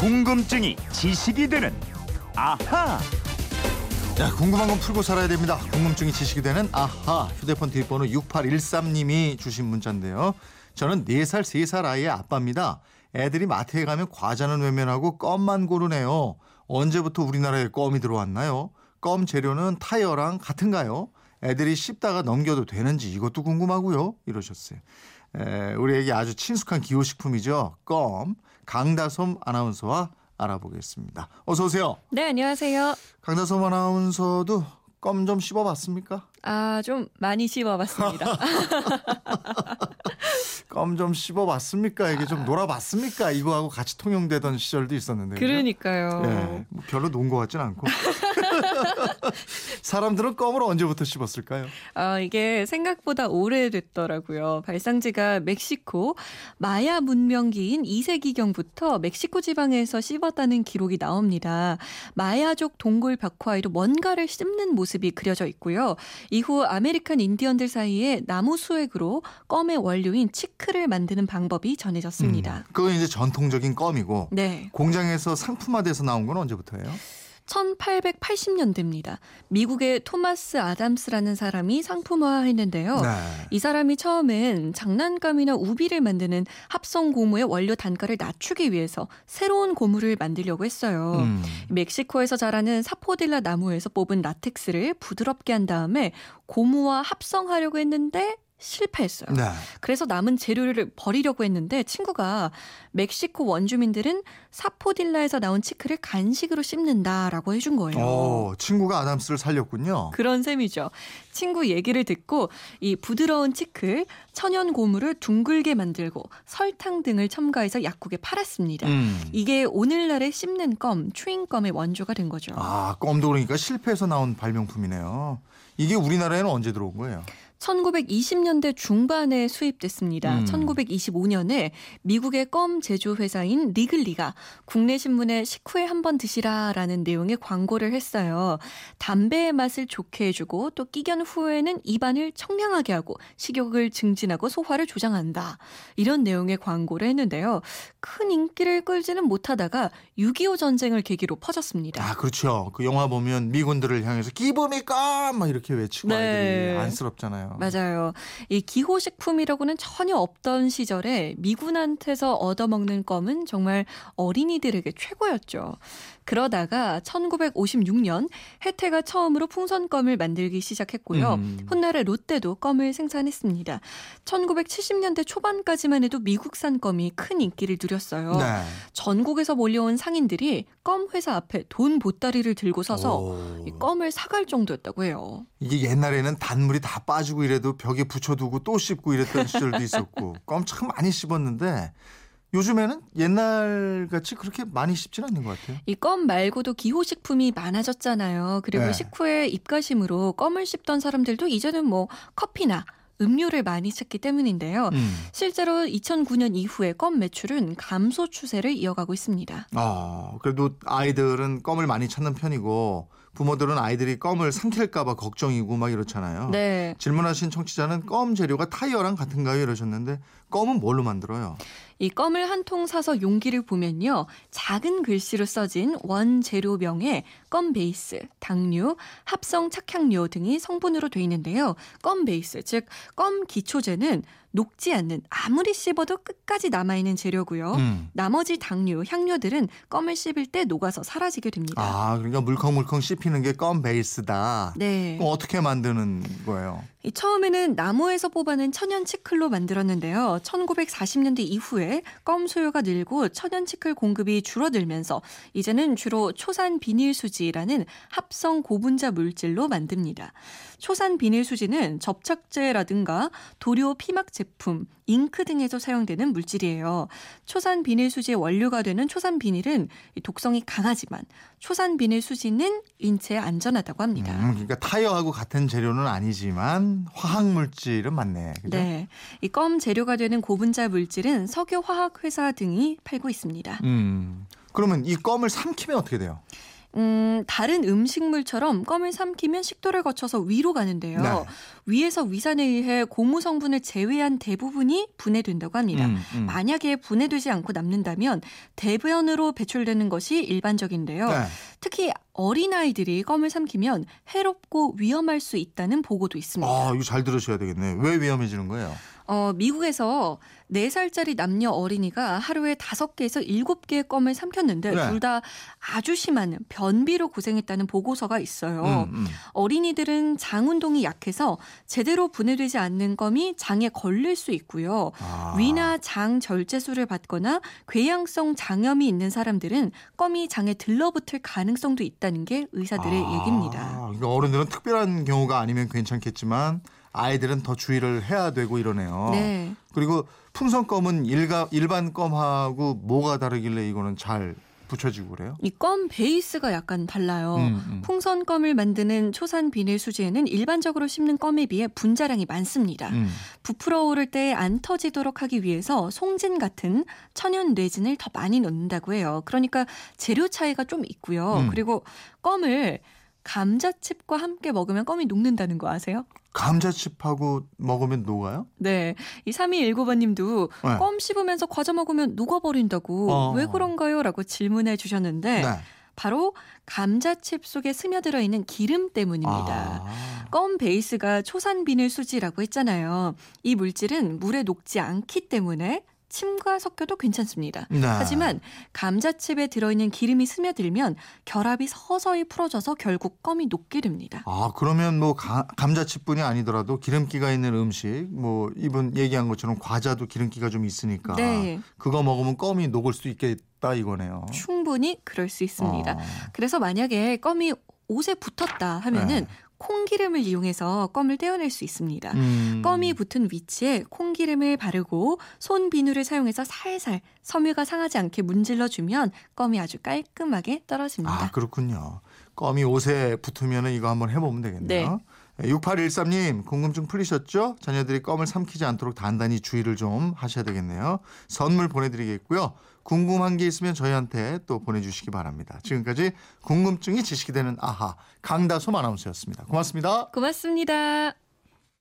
궁금증이 지식이 되는 아하. 자, 궁금한 건 풀고 살아야 됩니다. 궁금증이 지식이 되는 아하. 휴대폰 뒷번호 6813님이 주신 문자인데요. 저는 4살, 3살 아이의 아빠입니다. 애들이 마트에 가면 과자는 외면하고 껌만 고르네요. 언제부터 우리나라에 껌이 들어왔나요? 껌 재료는 타이어랑 같은가요? 애들이 씹다가 넘겨도 되는지 이것도 궁금하고요. 이러셨어요. 에, 우리에게 아주 친숙한 기호식품이죠. 껌. 강다솜 아나운서와 알아보겠습니다. 어서 오세요. 네, 안녕하세요. 강다솜 아나운서도 껌 좀 씹어봤습니까? 아, 좀 많이 씹어봤습니다. 껌 좀 씹어봤습니까? 이게 좀 놀아봤습니까? 이거하고 같이 통용되던 시절도 있었는데. 그러니까요. 예, 뭐 별로 논 것 같진 않고. 사람들은 껌을 언제부터 씹었을까요? 아, 이게 생각보다 오래됐더라고요. 발상지가 멕시코 마야 문명기인 2세기경부터 멕시코 지방에서 씹었다는 기록이 나옵니다. 마야족 동굴 벽화에도 뭔가를 씹는 모습이 그려져 있고요. 이후 아메리칸 인디언들 사이에 나무 수액으로 껌의 원료인 치클을 만드는 방법이 전해졌습니다. 음, 그건 이제 전통적인 껌이고 네. 공장에서 상품화돼서 나온 건 언제부터예요? 1880년대입니다. 미국의 토마스 아담스라는 사람이 상품화했는데요. 네. 이 사람이 처음엔 장난감이나 우비를 만드는 합성 고무의 원료 단가를 낮추기 위해서 새로운 고무를 만들려고 했어요. 음. 멕시코에서 자라는 사포딜라 나무에서 뽑은 라텍스를 부드럽게 한 다음에 고무와 합성하려고 했는데 실패했어요. 네. 그래서 남은 재료를 버리려고 했는데 친구가 멕시코 원주민들은 사포딜라에서 나온 치크를 간식으로 씹는다라고 해준 거예요. 어, 친구가 아담스를 살렸군요. 그런 셈이죠. 친구 얘기를 듣고 이 부드러운 치크, 천연 고무를 둥글게 만들고 설탕 등을 첨가해서 약국에 팔았습니다. 음. 이게 오늘날의 씹는 껌, 추잉껌의 원조가 된 거죠. 아, 껌도 그러니까 실패해서 나온 발명품이네요. 이게 우리나라에는 언제 들어온 거예요? 1920년대 중반에 수입됐습니다. 음. 1925년에 미국의 껌 제조 회사인 리글리가 국내 신문에 식후에 한 번 드시라라는 내용의 광고를 했어요. 담배의 맛을 좋게 해주고 또 끼견 후에는 입안을 청량하게 하고 식욕을 증진하고 소화를 조장한다. 이런 내용의 광고를 했는데요. 큰 인기를 끌지는 못하다가 6.25 전쟁을 계기로 퍼졌습니다. 아, 그렇죠. 그 영화 보면 미군들을 향해서 기범이까 막 이렇게 외치고 네. 아이들이 안쓰럽잖아요. 맞아요. 이 기호식품이라고는 전혀 없던 시절에 미군한테서 얻어먹는 껌은 정말 어린이들에게 최고였죠. 그러다가 1956년 혜태가 처음으로 풍선껌을 만들기 시작했고요. 음. 훗날에 롯데도 껌을 생산했습니다. 1970년대 초반까지만 해도 미국산 껌이 큰 인기를 누렸어요. 네. 전국에서 몰려온 상인들이 껌 회사 앞에 돈 보따리를 들고 서서 오. 이 껌을 사갈 정도였다고 해요. 이게 옛날에는 단물이 다 빠지고 이래도 벽에 붙여두고 또 씹고 이랬던 시절도 있었고 껌 참 많이 씹었는데 요즘에는 옛날 같이 그렇게 많이 씹지는 않는 것 같아요. 이 껌 말고도 기호식품이 많아졌잖아요. 그리고 네. 식후에 입가심으로 껌을 씹던 사람들도 이제는 뭐 커피나 음료를 많이 찾기 때문인데요. 음. 실제로 2009년 이후에 껌 매출은 감소 추세를 이어가고 있습니다. 아, 그래도 아이들은 껌을 많이 찾는 편이고 부모들은 아이들이 껌을 삼킬까봐 걱정이고 막 이렇잖아요. 네. 질문하신 청취자는 껌 재료가 타이어랑 같은가요? 이러셨는데 껌은 뭘로 만들어요? 이 껌을 한 통 사서 용기를 보면요. 작은 글씨로 써진 원재료명에 껌 베이스, 당류, 합성 착향료 등이 성분으로 돼 있는데요. 껌 베이스, 즉 껌 기초제는 녹지 않는 아무리 씹어도 끝까지 남아있는 재료고요. 음. 나머지 당류, 향료들은 껌을 씹을 때 녹아서 사라지게 됩니다. 아, 그러니까 물컹물컹 씹 히는 게 껌 베이스다. 네. 그럼 어떻게 만드는 거예요? 이 처음에는 나무에서 뽑아낸 천연 치클로 만들었는데요. 1940년대 이후에 껌 수요가 늘고 천연 치클 공급이 줄어들면서 이제는 주로 초산 비닐 수지라는 합성 고분자 물질로 만듭니다. 초산 비닐 수지는 접착제라든가 도료 피막 제품, 잉크 등에서 사용되는 물질이에요. 초산 비닐 수지의 원료가 되는 초산 비닐은 이 독성이 강하지만 초산 비닐 수지는 인체에 안전하다고 합니다. 음, 그러니까 타이어하고 같은 재료는 아니지만 화학 물질은 맞네. 그죠? 네. 이 껌 재료가 되는 고분자 물질은 석유 화학 회사 등이 팔고 있습니다. 음. 그러면 이 껌을 삼키면 어떻게 돼요? 음, 다른 음식물처럼 껌을 삼키면 식도를 거쳐서 위로 가는데요. 네. 위에서 위산에 의해 고무 성분을 제외한 대부분이 분해된다고 합니다. 음, 음. 만약에 분해되지 않고 남는다면 대변으로 배출되는 것이 일반적인데요. 네. 특히 어린아이들이 껌을 삼키면 해롭고 위험할 수 있다는 보고도 있습니다. 아, 이거 잘 들으셔야 되겠네. 왜 위험해지는 거예요? 어, 미국에서 4살짜리 남녀 어린이가 하루에 5개에서 7개의 껌을 삼켰는데 네. 둘다 아주 심한 변비로 고생했다는 보고서가 있어요. 음, 음. 어린이들은 장 운동이 약해서 제대로 분해되지 않는 껌이 장에 걸릴 수 있고요. 아. 위나 장 절제술을 받거나 궤양성 장염이 있는 사람들은 껌이 장에 들러붙을 가능성도 있다는 게 의사들의 아, 얘기입니다. 그러니까 어른들은 특별한 경우가 아니면 괜찮겠지만 아이들은 더 주의를 해야 되고 이러네요. 네. 그리고 풍선껌은 일가, 일반 껌하고 뭐가 다르길래 이거는 잘 붙여지고 그래요? 이 껌 베이스가 약간 달라요. 음, 음. 풍선 껌을 만드는 초산 비닐 수지에는 일반적으로 씹는 껌에 비해 분자량이 많습니다. 음. 부풀어 오를 때 안 터지도록 하기 위해서 송진 같은 천연 레진을 더 많이 넣는다고 해요. 그러니까 재료 차이가 좀 있고요. 음. 그리고 껌을 감자칩과 함께 먹으면 껌이 녹는다는 거 아세요? 감자칩하고 먹으면 녹아요? 네. 이 3219번 님도 네. 껌 씹으면서 과자 먹으면 녹아버린다고 어. 왜 그런가요? 라고 질문해 주셨는데 네. 바로 감자칩 속에 스며들어 있는 기름 때문입니다. 아. 껌 베이스가 초산 비닐 수지라고 했잖아요. 이 물질은 물에 녹지 않기 때문에 침과 섞여도 괜찮습니다. 네. 하지만 감자칩에 들어있는 기름이 스며들면 결합이 서서히 풀어져서 결국 껌이 녹게 됩니다. 아, 그러면 뭐 가- 감자칩뿐이 아니더라도 기름기가 있는 음식, 뭐 이분 얘기한 것처럼 과자도 기름기가 좀 있으니까 네. 그거 먹으면 껌이 녹을 수 있겠다 이거네요. 충분히 그럴 수 있습니다. 어. 그래서 만약에 껌이 옷에 붙었다 하면은 네. 콩기름을 이용해서 껌을 떼어낼 수 있습니다. 음. 껌이 붙은 위치에 콩기름을 바르고 손 비누를 사용해서 살살 섬유가 상하지 않게 문질러 주면 껌이 아주 깔끔하게 떨어집니다. 아, 그렇군요. 껌이 옷에 붙으면 이거 한번 해보면 되겠네요. 6813님, 궁금증 풀리셨죠? 자녀들이 껌을 삼키지 않도록 단단히 주의를 좀 하셔야 되겠네요. 선물 보내드리겠고요. 궁금한 게 있으면 저희한테 또 보내주시기 바랍니다. 지금까지 궁금증이 지식이 되는 아하, 강다솜 아나운서였습니다. 고맙습니다. 고맙습니다.